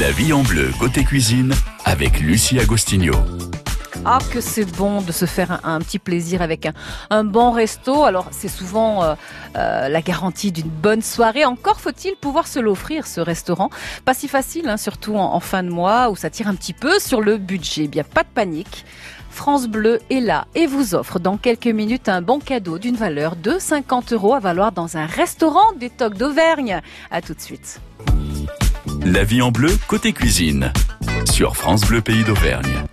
La vie en bleu côté cuisine avec Lucie Agostinho. Ah, que c'est bon de se faire un, petit plaisir avec un, bon resto. Alors, c'est souvent euh, euh, la garantie d'une bonne soirée. Encore faut-il pouvoir se l'offrir, ce restaurant. Pas si facile, hein, surtout en, fin de mois où ça tire un petit peu sur le budget. Bien, pas de panique. France Bleu est là et vous offre dans quelques minutes un bon cadeau d'une valeur de 50 euros à valoir dans un restaurant des Tocs d'Auvergne. À tout de suite. La vie en bleu côté cuisine sur France Bleu Pays d'Auvergne.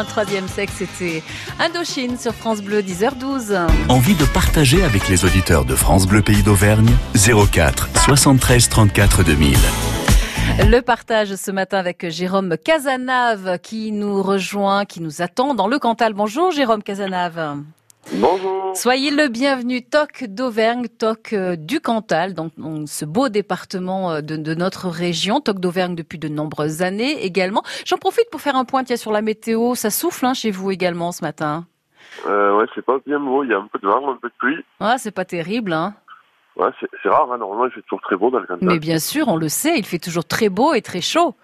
Main. Troisième sexe, c'était Indochine sur France Bleu, 10h12. Envie de partager avec les auditeurs de France Bleu Pays d'Auvergne? 04 73 34 2000. Le partage ce matin avec Jérôme Casanave qui nous rejoint, qui nous attend dans le Cantal. Bonjour Jérôme Casanave. Bonjour. Soyez le bienvenu, Toc d'Auvergne, Toc euh, du Cantal, donc, ce beau département euh, de, notre région, Toc d'Auvergne depuis de nombreuses années également. J'en profite pour faire un point tiens, sur la météo. Ça souffle hein, chez vous également ce matin. Euh, ouais, c'est pas bien beau. Il y a un peu de vent, un peu de pluie. Ah, c'est pas terrible, hein. Ouais, c'est rare. Hein. Normalement, il fait toujours très beau dans le Cantal. Mais bien sûr, on le sait, il fait toujours très beau et très chaud.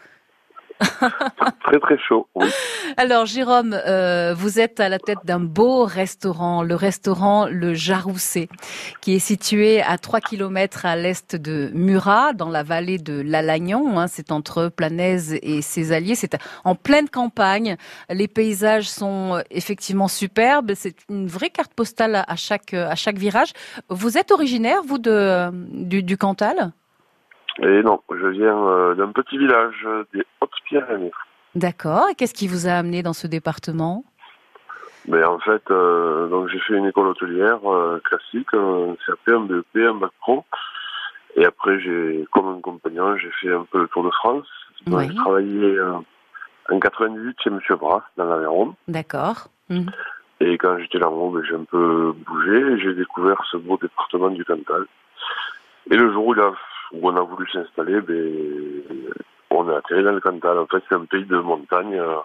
très très chaud. Alors Jérôme, euh, vous êtes à la tête d'un beau restaurant, le restaurant Le Jaroussé, qui est situé à 3 km à l'est de Murat, dans la vallée de l'Alagnon. Hein, c'est entre Planaise et ses alliés. C'est en pleine campagne. Les paysages sont effectivement superbes. C'est une vraie carte postale à chaque, à chaque virage. Vous êtes originaire, vous, de, du, du Cantal? Et non, je viens euh, d'un petit village des Hautes-Pyrénées. D'accord. Et qu'est-ce qui vous a amené dans ce département? Mais ben, en fait, euh, donc j'ai fait une école hôtelière euh, classique, un CAP, un BEP, un bac pro. Et après, j'ai, comme un compagnon, j'ai fait un peu le tour de France. J'ai travaillé en 98 chez Monsieur Brass, dans l'Aveyron. D'accord. Mhm. Et quand j'étais là-haut, ben, j'ai un peu bougé et j'ai découvert ce beau département du Cantal. Et le jour où il a où on a voulu s'installer, ben, on est atterri dans le Cantal. En fait, c'est un pays de montagne euh,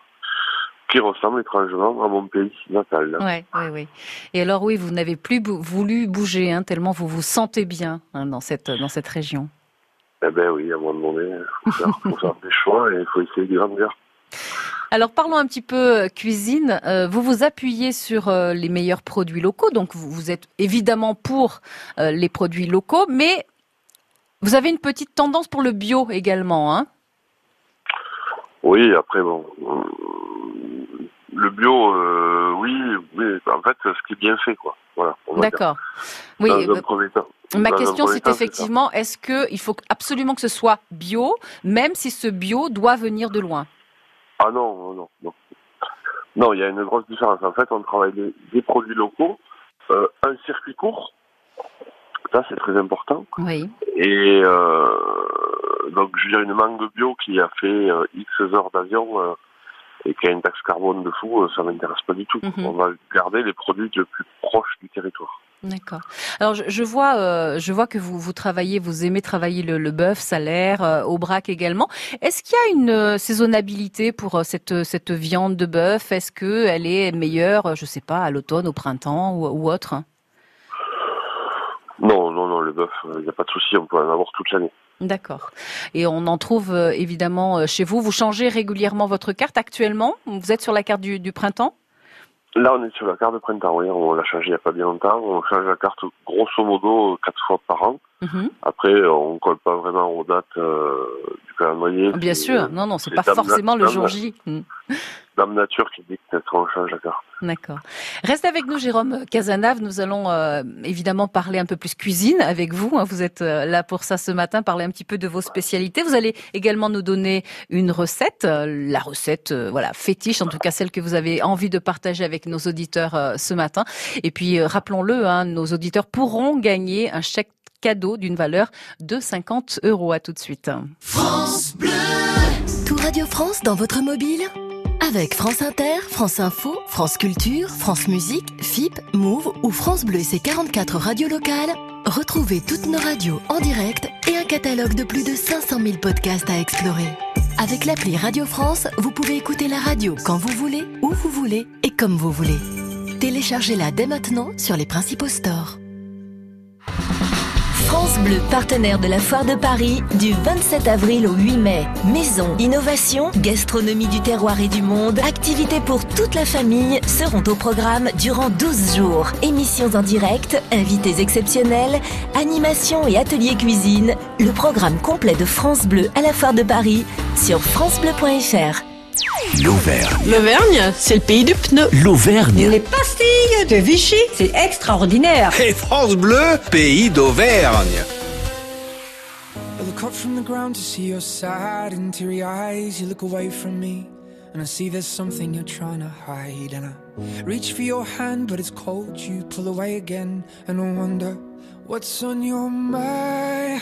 qui ressemble étrangement à mon pays natal. Oui, oui, oui. Et alors, oui, vous n'avez plus voulu bouger, hein, tellement vous vous sentez bien hein, dans, cette, dans cette région. Eh bien oui, à un moment donné, il faut, faire, des choix et il faut essayer de grandir. Alors parlons un petit peu euh, cuisine. Euh, vous vous appuyez sur les meilleurs produits locaux, donc vous, êtes évidemment pour les produits locaux, mais vous avez une petite tendance pour le bio également, hein? Oui, après bon, euh, le bio, euh, oui, en fait, ce qui est bien fait, quoi. Voilà. D'accord. Oui. ma question, c'est effectivement, est-ce que il faut absolument que ce soit bio, même si ce bio doit venir de loin? Ah non, non, non. Non, il y a une grosse différence. En fait, on travaille des, produits locaux, euh, un circuit court ça, c'est très important. Oui. Et euh, donc, je veux dire, une mangue bio qui a fait euh, X heures d'avion euh, et qui a une taxe carbone de fou, ça m'intéresse pas du tout. Mhm. On va garder les produits les plus proches du territoire. D'accord. Alors je, vois, je vois que vous vous travaillez, vous aimez travailler le, le bœuf, salaire, au brac également. Est-ce qu'il y a une saisonnabilité pour cette cette viande de bœuf? Est-ce que elle est meilleure, je sais pas, à l'automne, au printemps ou, ou autre? Non, non, non, le bœuf, il euh, n'y a pas de souci, on peut en avoir toute l'année. D'accord. Et on en trouve euh, évidemment euh, chez vous. Vous changez régulièrement votre carte actuellement? Vous êtes sur la carte du, printemps? Là, on est sur la carte de printemps, oui. On l'a changé il n'y a pas bien longtemps. On change la carte grosso modo quatre fois par an. Mhm. Après, on ne colle pas vraiment aux dates du calendrier. Bien sûr. Non, non, c'est pas forcément le jour J. Dame Nature qui dit que on change carte. D'accord. Reste avec nous, Jérôme Casanave. Nous allons euh, évidemment parler un peu plus cuisine avec vous. Hein. Vous êtes euh, là pour ça ce matin, parler un petit peu de vos spécialités. Vous allez également nous donner une recette, euh, la recette voilà fétiche, en tout cas celle que vous avez envie de partager avec nos auditeurs ce matin. Et puis rappelons-le, hein, nos auditeurs pourront gagner un chèque cadeau d'une valeur de 50 euros. À tout de suite. France Bleu. Tout Radio France dans votre mobile avec France Inter, France Info, France Culture, France Musique, FIP, Move ou France Bleu et ses 44 radios locales, retrouvez toutes nos radios en direct et un catalogue de plus de 500 000 podcasts à explorer. Avec l'appli Radio France, vous pouvez écouter la radio quand vous voulez, où vous voulez et comme vous voulez. Téléchargez-la dès maintenant sur les principaux stores. France Bleu, partenaire de la Foire de Paris, du 27 avril au 8 mai. Maison, innovation, gastronomie du terroir et du monde, activités pour toute la famille seront au programme durant 12 jours. Émissions en direct, invités exceptionnels, animations et ateliers cuisine. Le programme complet de France Bleu à la Foire de Paris sur francebleu.fr. L'Auvergne. L'Auvergne, c'est le pays du pneu. L'Auvergne. Les pastilles de Vichy, c'est extraordinaire. Et France Bleu, pays d'Auvergne. I look up from the ground to see your sad and teary eyes. You look away from me. And I see there's something you're trying to hide. And I reach for your hand, but it's cold. You pull away again, and I wonder what's on your mind.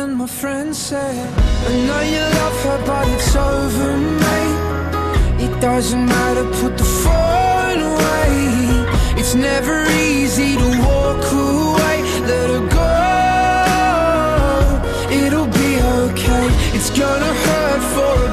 And my friend said, I know you love her, but it's over, mate. It doesn't matter, put the phone away. It's never easy to walk away, let her go. It'll be okay, it's gonna hurt for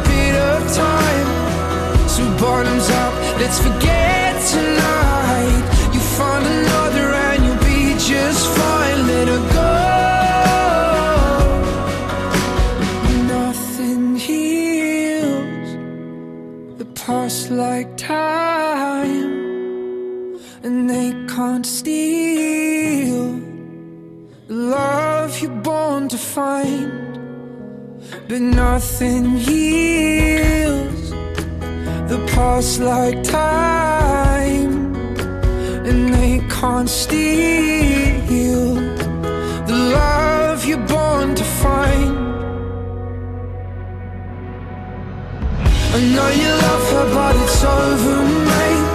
But nothing heals the past like time, and they can't steal the love you're born to find. I know you love her, but it's over, mate.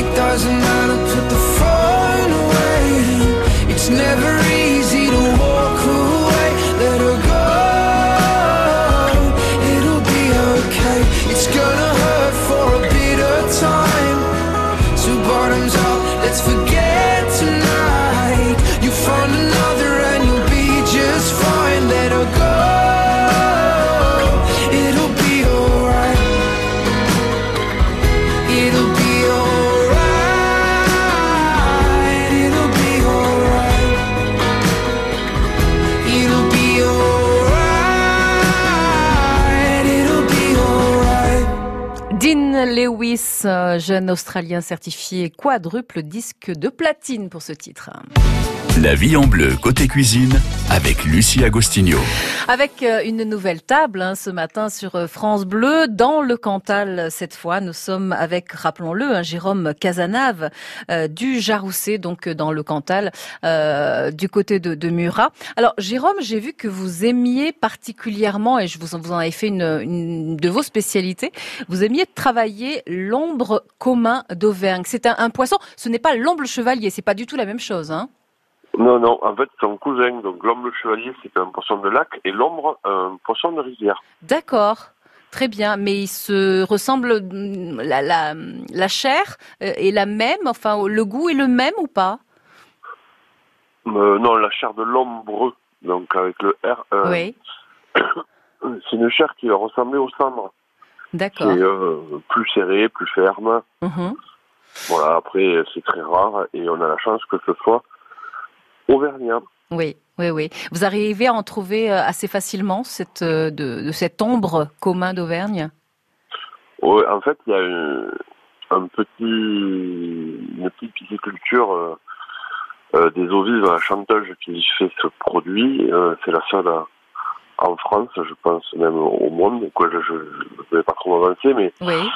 It doesn't matter, put the phone away. It's never easy jeune Australien certifié quadruple disque de platine pour ce titre. La vie en bleu côté cuisine avec Lucie Agostinho. Avec euh, une nouvelle table hein, ce matin sur euh, France Bleu, dans le Cantal cette fois, nous sommes avec, rappelons-le, hein, Jérôme Casanave euh, du Jarousset, donc euh, dans le Cantal, euh, du côté de, de Murat. Alors Jérôme, j'ai vu que vous aimiez particulièrement, et je vous, en- vous en avez fait une, une de vos spécialités, vous aimiez travailler l'ombre commun d'Auvergne. C'est un, un poisson, ce n'est pas l'ombre chevalier, c'est pas du tout la même chose. Hein Non, non, en fait, c'est un cousin. Donc, l'homme le chevalier, c'est un poisson de lac et l'ombre, un poisson de rivière. D'accord. Très bien, mais ils se ressemblent, mm, la, la, la chair euh, est la même, enfin le goût est le même ou pas? Euh, non, la chair de l'ombre, donc avec le R. euh, Oui, C'est une chair qui va ressembler au cendre. C'est d'accord. euh, plus serré, plus ferme. Mhm. Voilà, après, c'est très rare et on a la chance que ce soit auvergnat. Oui, oui, oui. Vous arrivez à en trouver euh, assez facilement cette, euh, de, ombre commun d'Auvergne? Ouais, en fait, il y a une, un petit, une petite pisciculture euh, euh, des eaux vives à Chantage qui fait ce produit. Euh, c'est la seule à- en France, je pense même au monde. Quoi, je ne vais pas trop m'avancer, mais Oui,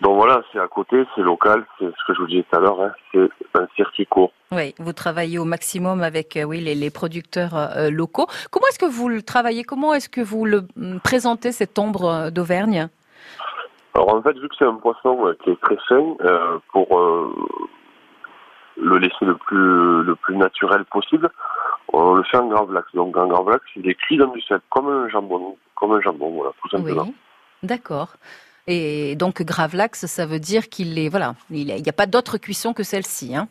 donc voilà, c'est à côté, c'est local, c'est ce que je vous disais tout à l'heure. Hein, c'est un circuit court. oui. Vous travaillez au maximum avec euh, oui les, les producteurs euh, locaux. Comment est-ce que vous le travaillez? Comment est-ce que vous le mm, présentez cette ombre euh, d'Auvergne? Alors en fait, vu que c'est un poisson euh, qui est très euh, pour euh, le laisser le plus le plus naturel possible, On le fait en gravlax. Donc en gravlax, il est cuit dans du sel, comme un jambon, comme un jambon, voilà, tout simplement. Oui, d'accord. Et donc gravlax, ça veut dire qu'il est voilà, il n'y a pas d'autre cuisson que celle-ci, hein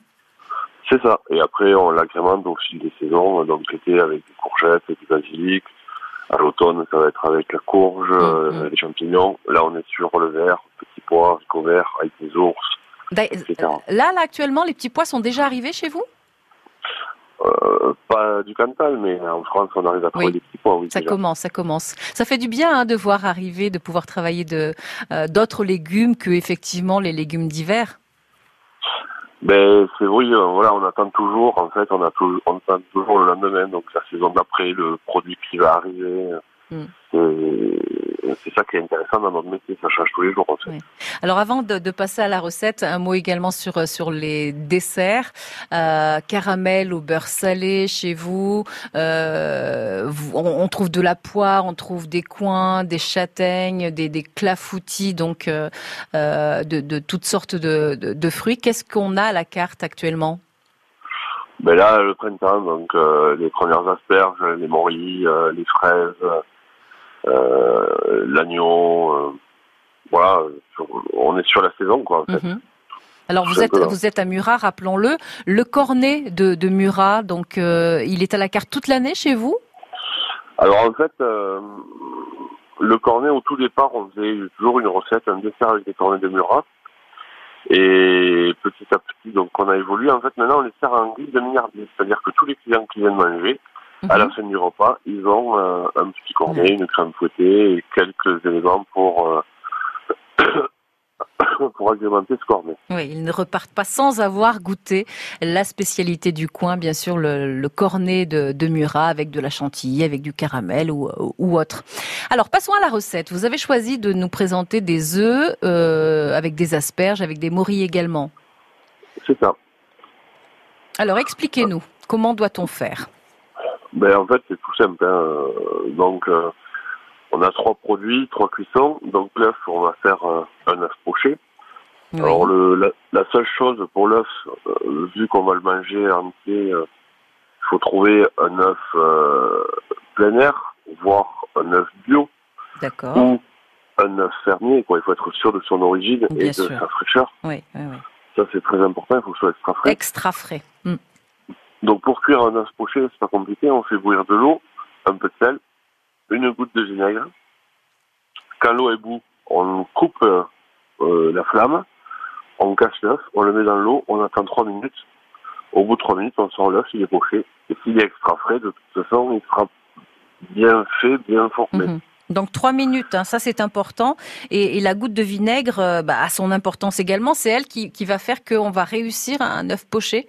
C'est ça. Et après, on l'agrémente au fil des saisons. Donc l'été avec des courgettes, et du basilic. À l'automne, ça va être avec la courge, Mhm. les champignons. Là, on est sur le vert, petits pois, haricots verts, avec des ours, là, actuellement, les petits pois sont déjà arrivés chez vous? Euh, pas du Cantal, mais en France, on arrive à trouver Oui. des petits pois. Oui, Ça déjà. commence, ça commence. Ça fait du bien hein, de voir arriver, de pouvoir travailler de euh, d'autres légumes que effectivement les légumes d'hiver. Ben, c'est oui, euh, voilà, on attend toujours, en fait, on, a on attend toujours le lendemain, donc la saison d'après, le produit qui va arriver. Mm. Et C'est ça qui est intéressant dans notre métier, ça change tous les jours, en fait. Oui. Alors avant de, de passer à la recette, un mot également sur euh, sur les desserts, euh, caramel au beurre salé chez vous. Euh, on, on trouve de la poire, on trouve des coins, des châtaignes, des, des clafoutis, donc euh, euh, de, de toutes sortes de, de, fruits. Qu'est-ce qu'on a à la carte actuellement? Ben là, le printemps, donc euh, les premières asperges, les morilles, euh, les fraises, euh, l'agneau, euh, voilà, on est sur la saison, quoi, en fait. Mhm. Alors vous êtes vous êtes à Murat, rappelons-le. Le cornet de, de Murat, donc euh, il est à la carte toute l'année chez vous? Alors en fait, euh, le cornet au tout départ, on faisait toujours une recette, un dessert avec des cornets de Murat. Et petit à petit, donc on a évolué. En fait, maintenant, on les sert en guise de milliardier. C'est-à-dire que tous les clients qui viennent manger, à la Mhm. fin du repas, ils ont euh, un petit cornet, une crème fouettée et quelques éléments pour euh, pour agrémenter ce cornet. Oui, ils ne repartent pas sans avoir goûté la spécialité du coin, bien sûr, le, le cornet de, de Murat avec de la chantilly, avec du caramel ou, ou autre. Alors, passons à la recette. Vous avez choisi de nous présenter des œufs euh, avec des asperges, avec des morilles également. C'est ça. Alors, expliquez-nous, comment doit-on faire? Ben, en fait, c'est tout simple. hein. Donc, euh, on a trois produits, trois cuissons. Donc, l'œuf, on va faire euh, un œuf poché. Oui. Alors, le, la, la seule chose pour l'œuf, euh, vu qu'on va le manger entier, il faut trouver un œuf plein air, voire un œuf bio, D'accord. ou un œuf fermier. Quoi. Il faut être sûr de son origine Bien et de sûr. sa fraîcheur. Oui, oui, oui. Ça, c'est très important. Il faut que ce soit extra frais. Extra frais. Mm. Donc pour cuire un œuf poché, c'est pas compliqué, on fait bouillir de l'eau, un peu de sel, une goutte de vinaigre. Quand l'eau est bout, on coupe euh, la flamme, on casse l'œuf, on le met dans l'eau, on attend trois minutes. Au bout de trois minutes, on sort l'œuf, il est poché. Et s'il est extra frais, de toute façon, il sera bien fait, bien formé. Mhm. Donc trois minutes, hein, ça c'est important. Et, et la goutte de vinaigre euh, bah, a son importance également. C'est elle qui, qui va faire qu'on va réussir un œuf poché.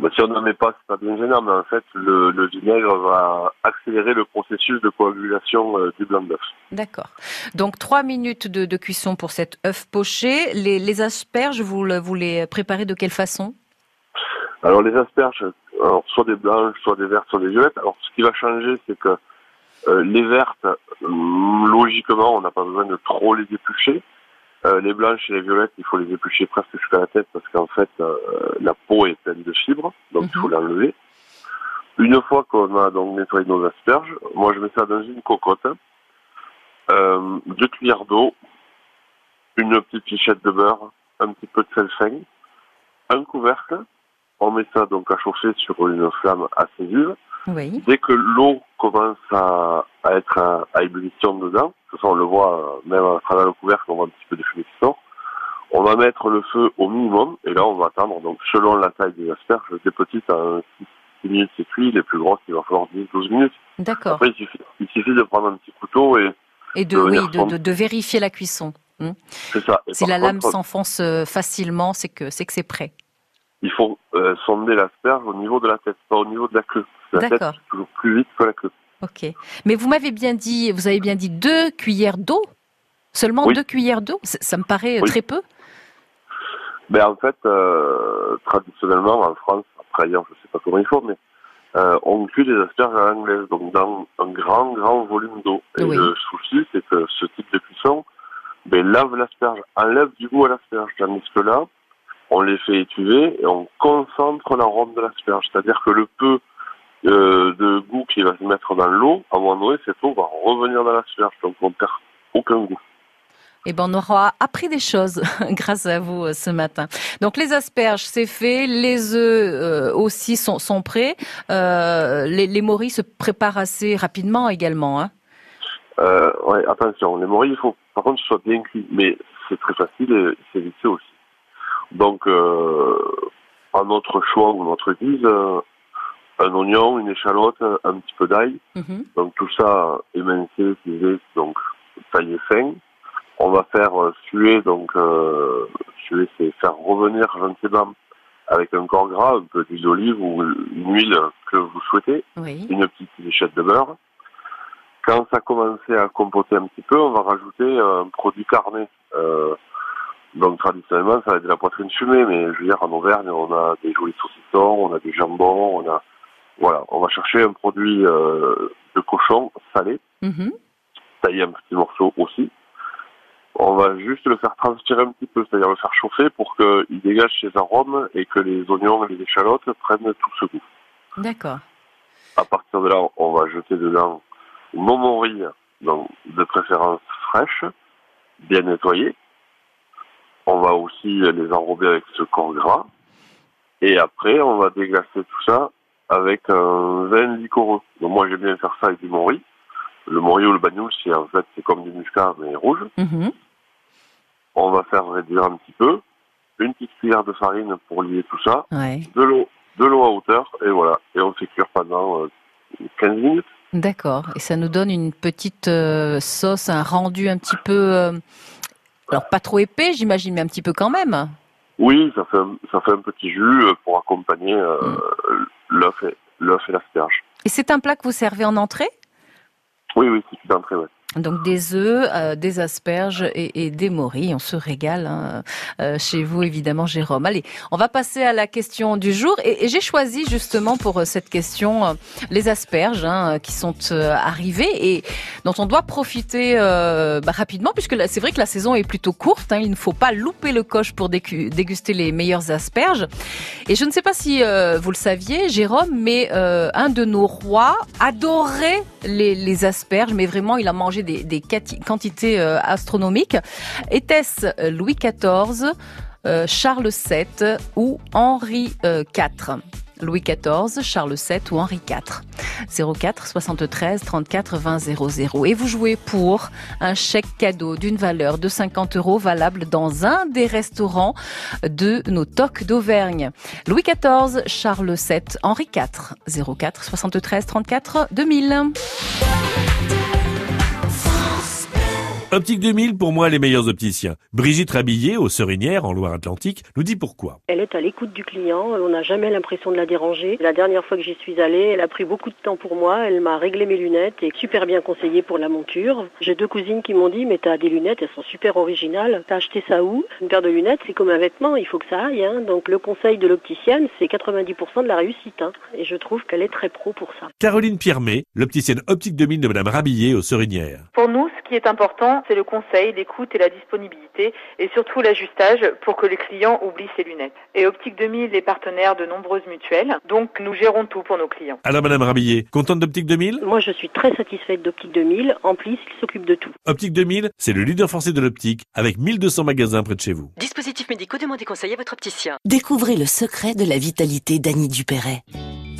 Ben, si on n'en met pas, c'est pas bien gênant, mais en fait, le, le vinaigre va accélérer le processus de coagulation euh, du blanc d'œuf. D'accord. Donc trois minutes de, de cuisson pour cet œuf poché. Les, les asperges, vous, le- vous les préparez de quelle façon? Alors les asperges, alors, soit des blanches, soit des vertes, soit des violettes. Alors ce qui va changer, c'est que euh, les vertes, hum, logiquement, on n'a pas besoin de trop les éplucher. Euh, les blanches et les violettes, il faut les éplucher presque jusqu'à la tête parce qu'en fait, euh, la peau est pleine de fibres, donc il faut Mhm. l'enlever. Une fois qu'on a donc nettoyé nos asperges, moi je mets ça dans une cocotte, euh, deux cuillères d'eau, une petite fichette de beurre, un petit peu de sel fin, un couvercle, on met ça donc à chauffer sur une flamme assez vive. Oui. Dès que l'eau commence à, à être à, à ébullition dedans, de toute façon on le voit euh, même à travers le couvercle, on voit un petit peu de fumée qui sort. On va mettre le feu au minimum et là on va attendre donc selon la taille des asperges, des petites à 6 minutes c'est cuit, les plus grosses il va falloir 10-12 minutes. D'accord. Après il suffit, il suffit de prendre un petit couteau et Et de, de oui, venir de, fondre. de, de vérifier la cuisson. c'est ça. Et Si la lame s'enfonce euh, facilement, c'est que c'est que c'est prêt. Il faut euh, sonder l'asperge au niveau de la tête, pas au niveau de la queue. La tête toujours plus vite que la queue. Ok. Mais vous m'avez bien dit, vous avez bien dit deux cuillères d'eau. Seulement Oui. deux cuillères d'eau. Ça me paraît Oui. très peu. Ben en fait, euh, traditionnellement en France, après ailleurs je sais pas comment il faut, mais euh, on cuit les asperges à l'anglaise, donc dans un grand grand volume d'eau. Et Oui. le souci, c'est que ce type de cuisson, ben lave l'asperge, enlève du goût à l'asperge, tandis que là, on les fait étuver et on concentre l'arôme de l'asperge, c'est-à-dire que le peu euh, de goût qui va se mettre dans l'eau, à un moment donné, cette eau va revenir dans l'asperge. Donc on perd aucun goût. Eh ben, on aura appris des choses grâce à vous euh, ce matin. Donc les asperges, c'est fait. Les œufs euh, aussi sont, sont prêts. Euh, les, les morilles se préparent assez rapidement également. Hein. Euh, ouais, attention, les morilles, il faut par contre que ce soit bien cuit, mais c'est très facile et c'est vite aussi. Donc, euh, à notre choix ou notre guise, euh, un oignon, une échalote, un petit peu d'ail. Mhm. Donc tout ça émincé, pisé, donc taillé fin. On va faire euh, suer, donc euh, suer, c'est faire revenir gentiment avec un corps gras, un peu d'huile d'olive ou une huile que vous souhaitez, Oui. une petite lichette de beurre. Quand ça commençait à compoter un petit peu, on va rajouter un produit carné. Euh, donc traditionnellement, ça va être de la poitrine fumée, mais je veux dire, en Auvergne, on a des jolis saucissons, on a du jambon, on a... Voilà, on va chercher un produit euh, de cochon salé, Mhm. taillé en petits morceaux aussi. On va juste le faire transpirer un petit peu, c'est-à-dire le faire chauffer pour qu'il dégage ses arômes et que les oignons et les échalotes prennent tout ce goût. D'accord. À partir de là, on va jeter dedans nos morilles, donc de préférence fraîches, bien nettoyées. On va aussi les enrober avec ce corps gras. Et après, on va déglacer tout ça avec un vin liquoreux. Donc moi, j'aime bien faire ça avec du mori. Le mori ou le bagnoul, c'est en fait c'est comme du muscat mais rouge. Mhm. On va faire réduire un petit peu, une petite cuillère de farine pour lier tout ça, Ouais. de l'eau, de l'eau à hauteur et voilà. Et on fait cuire pendant euh, 15 minutes. D'accord. Et ça nous donne une petite euh, sauce, un rendu un petit peu, euh, alors pas trop épais, j'imagine, mais un petit peu quand même. Oui, ça fait un, ça fait un petit jus euh, pour accompagner euh, l'œuf et l'œuf et l'asperge. Et c'est un plat que vous servez en entrée? Oui, oui, c'est une entrée, ouais. Donc des œufs, euh, des asperges et, et des morilles. On se régale hein, euh, chez vous évidemment, Jérôme. Allez, on va passer à la question du jour. Et, et j'ai choisi justement pour euh, cette question euh, les asperges hein, qui sont euh, arrivées et dont on doit profiter euh, bah, rapidement puisque c'est vrai que la saison est plutôt courte. hein. il ne faut pas louper le coche pour déguster les meilleures asperges. Et je ne sais pas si euh, vous le saviez, Jérôme, mais euh, un de nos rois adorait les, les asperges, mais vraiment, il a mangé des, des quantités euh, astronomiques. Était-ce euh, Louis XIV, euh, Charles VII ou Henri IV Louis XIV, Charles VII ou Henri IV 04 73 34 20 00. Et vous jouez pour un chèque cadeau d'une valeur de 50 euros valable dans un des restaurants de nos tocs d'Auvergne. Louis XIV, Charles VII, Henri IV. 04 73 34 2000. Optique 2000, pour moi, les meilleurs opticiens. Brigitte Rabillé, aux Serinières, en Loire-Atlantique, nous dit pourquoi. Elle est à l'écoute du client, on n'a jamais l'impression de la déranger. La dernière fois que j'y suis allée, elle a pris beaucoup de temps pour moi, elle m'a réglé mes lunettes et super bien conseillé pour la monture. J'ai deux cousines qui m'ont dit mais t'as des lunettes, elles sont super originales, t'as acheté ça où? Une paire de lunettes c'est comme un vêtement, il faut que ça aille. Hein. Donc le conseil de l'opticienne c'est 90% de la réussite. Hein. Et je trouve qu'elle est très pro pour ça. Caroline Piermet, l'opticienne Optique 2000 de Madame Rabillé, aux Serinières. Pour nous, ce qui est important, c'est le conseil, l'écoute et la disponibilité, et surtout l'ajustage pour que le client oublie ses lunettes. Et Optique 2000 est partenaire de nombreuses mutuelles, donc nous gérons tout pour nos clients. Alors Madame Rabillé, contente d'Optique 2000 Moi je suis très satisfaite d'Optique 2000, en plus il s'occupe de tout. Optique 2000, c'est le leader français de l'optique, avec 1200 magasins près de chez vous. Dispositifs médicaux, demandez conseil à votre opticien. Découvrez le secret de la vitalité d'Annie Dupéret.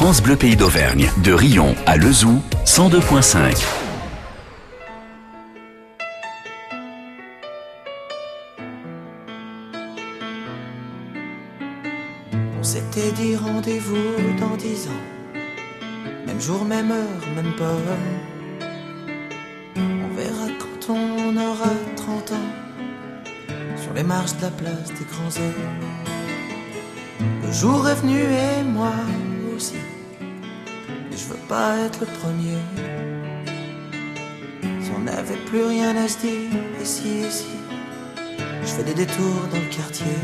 France Bleu Pays d'Auvergne, de Rion à Lezoux, 102.5. On s'était dit rendez-vous dans dix ans. Même jour, même heure, même pomme. On verra quand on aura 30 ans. Sur les marches de la place des grands hommes. Le jour est venu et moi je veux pas être le premier. n'avait plus rien à se dire, ici, ici. Je fais des détours dans le quartier.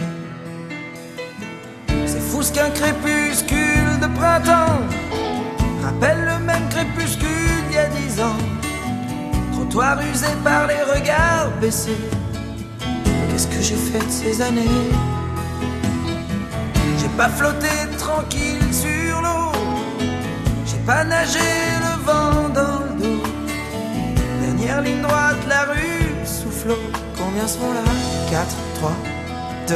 C'est fou ce qu'un crépuscule de printemps rappelle le même crépuscule d'il y a dix ans. Trottoir usé par les regards baissés. Qu'est-ce que j'ai fait de ces années? J'ai pas flotté tranquille sur. Pas nagé le vent dans le dos. Dernière ligne droite, la rue soufflot. Combien seront là? 4, 3, 2,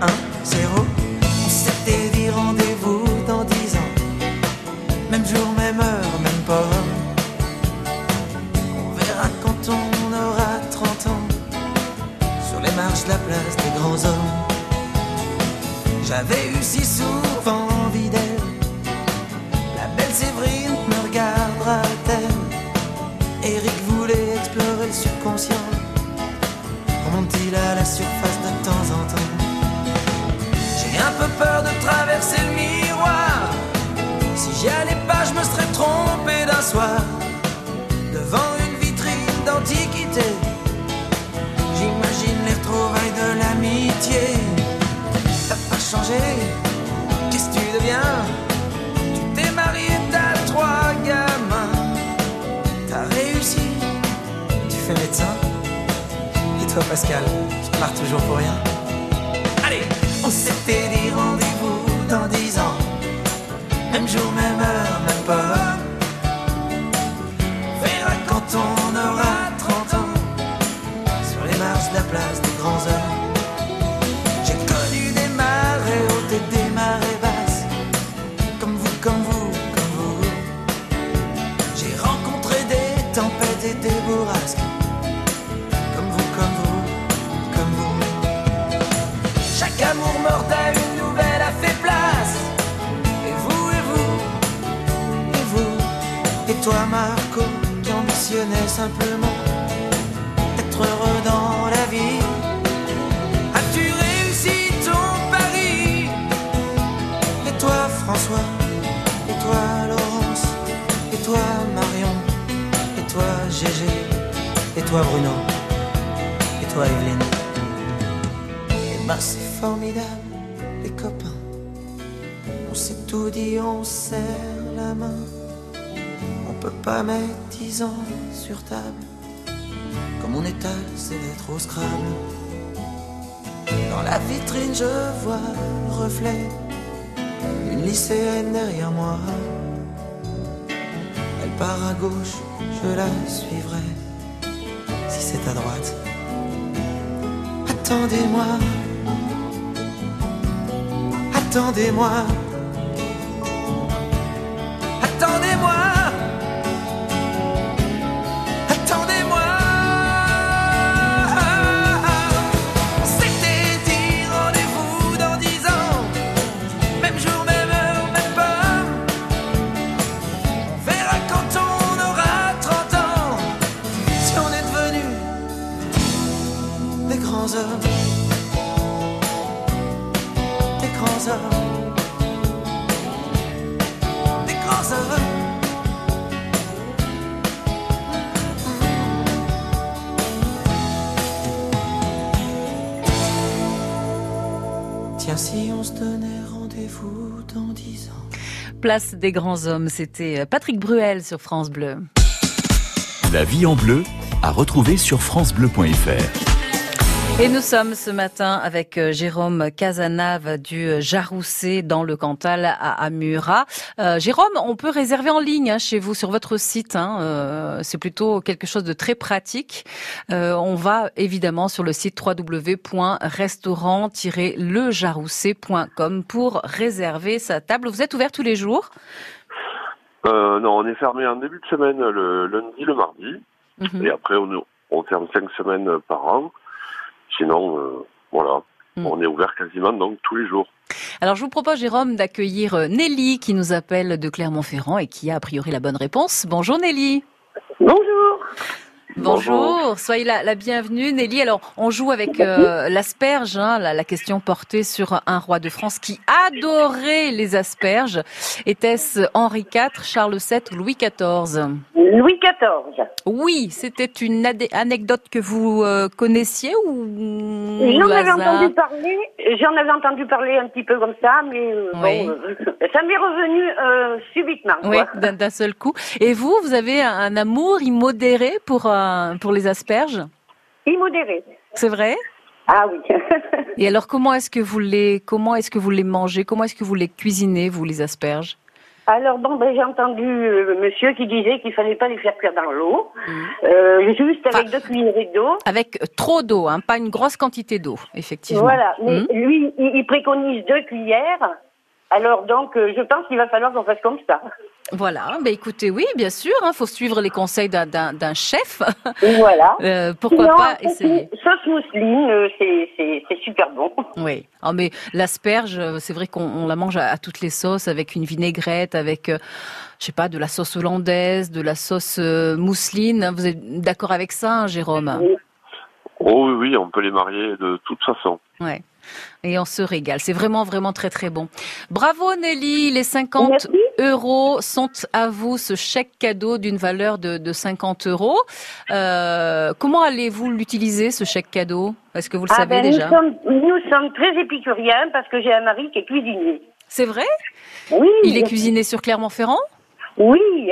1, 0. On s'était dit rendez-vous dans 10 ans. Même jour, même heure, même pas. On verra quand on aura 30 ans. Sur les marches de la place des grands hommes. J'avais eu si souvent subconscient. Remonte-t-il à la surface de temps en temps? J'ai un peu peur de traverser le miroir. Si j'y allais pas, je me serais trompé d'un soir. Devant une vitrine d'antiquité, j'imagine les retrouvailles de l'amitié. T'as pas changé, qu'est-ce que tu deviens? Toi, Pascal, tu pars toujours pour rien. Allez, on s'était dit rendez-vous dans dix ans. Même jour, même heure, même pas. Verra quand on aura 30 ans. Sur les marches de la place des grands hommes. Chaque amour mort à une nouvelle a fait place. Et vous, et vous, et vous, et toi, Marco, qui ambitionnais simplement d'être heureux dans la vie. As-tu réussi ton pari? Et toi, François, et toi, Laurence, et toi, Marion, et toi, Gégé, et toi, Bruno, et toi, Evelyne. Et ben, c'est formidable, les copains. On s'est tout dit, on serre la main. On peut pas mettre dix ans sur table. Comme on étale ses lettres au scrabble. Dans la vitrine, je vois le reflet. Une lycéenne derrière moi. Elle part à gauche, je la suivrai. Si c'est à droite, attendez-moi. Attendez-moi. Attendez-moi. Attendez-moi. On s'était dit rendez-vous dans dix ans. Même jour, même heure, même pas. On verra quand on aura 30 ans. Si on est devenu des grands hommes. Donnait rendez-vous dans dix ans. Place des grands hommes, c'était Patrick Bruel sur France Bleu. La vie en bleu à retrouver sur francebleu.fr. Et nous sommes ce matin avec euh, Jérôme Casanave du euh, Jaroussé dans le Cantal à Amura. Euh, Jérôme, on peut réserver en ligne hein, chez vous sur votre site. Hein, euh, c'est plutôt quelque chose de très pratique. Euh, on va évidemment sur le site www.restaurant-lejaroussé.com pour réserver sa table. Vous êtes ouvert tous les jours? Euh, non, on est fermé en début de semaine, le lundi, le mardi. Mhm. Et après, on, on ferme cinq semaines par an. Sinon, euh, voilà, Mm. on est ouvert quasiment donc tous les jours. Alors je vous propose, Jérôme, d'accueillir euh, Nelly qui nous appelle de Clermont-Ferrand et qui a a priori la bonne réponse. Bonjour Nelly. Bonjour. Bonjour, soyez la, la, bienvenue Nelly. Alors on joue avec euh, l'asperge, hein, la, la, question portée sur un roi de France qui adorait les asperges. Était-ce Henri IV, Charles VII ou Louis XIV Louis XIV. Oui, c'était une anecdote que vous euh, connaissiez ou J'en avais entendu parler, j'en avais entendu parler un petit peu comme ça, mais euh, bon, ça m'est revenu subitement. Oui, d'un seul coup. Et vous, vous avez un, un amour immodéré pour pour les asperges Immodéré. C'est vrai Ah oui. Et alors, comment est-ce que vous les, comment est-ce que vous les mangez? Comment est-ce que vous les cuisinez, vous, les asperges? Alors bon, ben, j'ai entendu euh, monsieur qui disait qu'il fallait pas les faire cuire dans l'eau, mmh. euh, juste avec deux cuillerées d'eau. Avec trop d'eau, hein, pas une grosse quantité d'eau, effectivement. Voilà, mais mmh. lui, il, il, préconise deux cuillères. Alors donc, euh, je pense qu'il va falloir qu'on fasse comme ça. Voilà, ben écoutez, oui, bien sûr, il hein, faut suivre les conseils d'un chef. Voilà. euh, pourquoi pas essayer Sauce mousseline, euh, c'est super bon. Oui, oh, mais l'asperge, euh, c'est vrai qu'on la mange à, toutes les sauces, avec une vinaigrette, avec, euh, je sais pas, de la sauce hollandaise, de la sauce mousseline. Vous êtes d'accord avec ça, hein, Jérôme? Oui. Oh oui, oui, on peut les marier de toute façon. Ouais et on se régale. C'est vraiment, vraiment très, très bon. Bravo Nelly, les 50 euros sont à vous, ce chèque cadeau d'une valeur de, de 50 euros. Euh, comment allez-vous l'utiliser, ce chèque cadeau? Est-ce que vous le ah savez ben, déjà? nous sommes, nous sommes très épicuriens parce que j'ai un mari qui est cuisinier. C'est vrai? Oui. Il est cuisiné sur Clermont-Ferrand? Oui.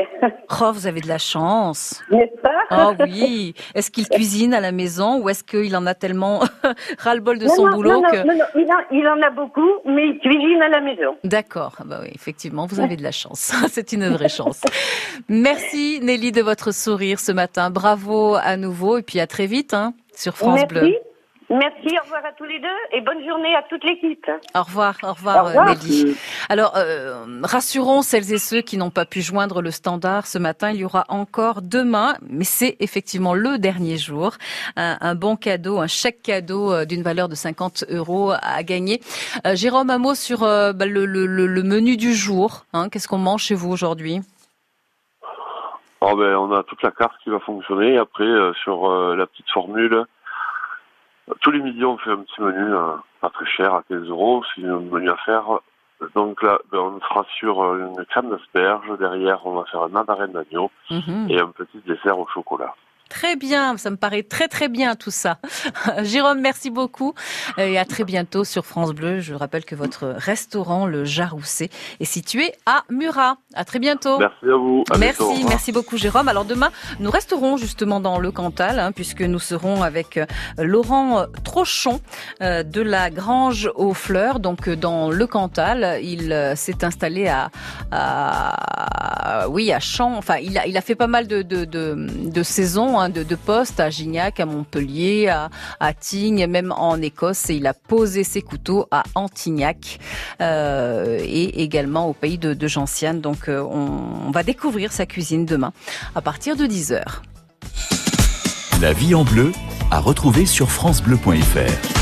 Oh, vous avez de la chance. N'est-ce pas? Oh oui. Est-ce qu'il cuisine à la maison ou est-ce qu'il en a tellement ras-le-bol de non, son non, boulot non, que... non, non, il, en, il en a beaucoup, mais il cuisine à la maison. D'accord. Ah bah oui, effectivement, vous avez de la chance. C'est une vraie chance. Merci Nelly de votre sourire ce matin. Bravo à nouveau et puis à très vite hein, sur France Merci. Bleu. Merci, au revoir à tous les deux et bonne journée à toute l'équipe. Au revoir, au revoir, Au revoir. Nelly. Alors, euh, rassurons celles et ceux qui n'ont pas pu joindre le standard ce matin. Il y aura encore demain, mais c'est effectivement le dernier jour, un, un bon cadeau, un chèque cadeau euh, d'une valeur de 50 euros à gagner. Euh, Jérôme, un mot sur euh, bah, le, le- le- le menu du jour. hein. Qu'est-ce qu'on mange chez vous aujourd'hui? Oh ben, on a toute la carte qui va fonctionner. Après, euh, sur euh, la petite formule, tous les midis, on fait un petit menu euh, pas très cher, à 15 euros. C'est un menu à faire. Donc là, ben, on sera sur euh, une crème d'asperge. Derrière, on va faire un mandarin d'agneau Mhm. et un petit dessert au chocolat. Très bien, ça me paraît très très bien tout ça. Jérôme, merci beaucoup et à très bientôt sur France Bleu. Je rappelle que votre restaurant, le Jarousset, est situé à Murat. À très bientôt. Merci à vous. À Merci, bientôt, merci beaucoup Jérôme. Alors demain, nous resterons justement dans le Cantal, hein, puisque nous serons avec euh, Laurent euh, Trochon euh, de la Grange aux Fleurs, donc dans le Cantal. Il euh, s'est installé à, à- oui, à Champs. Enfin, il a, il a fait pas mal de, de, de, de saisons, hein, de, de postes à Gignac, à Montpellier, à, à Tignes, même en Écosse. Et il a posé ses couteaux à Antignac euh, et également au pays de, de. Donc, euh, on, on va découvrir sa cuisine demain à partir de 10 heures. La vie en bleu à retrouver sur francebleu.fr.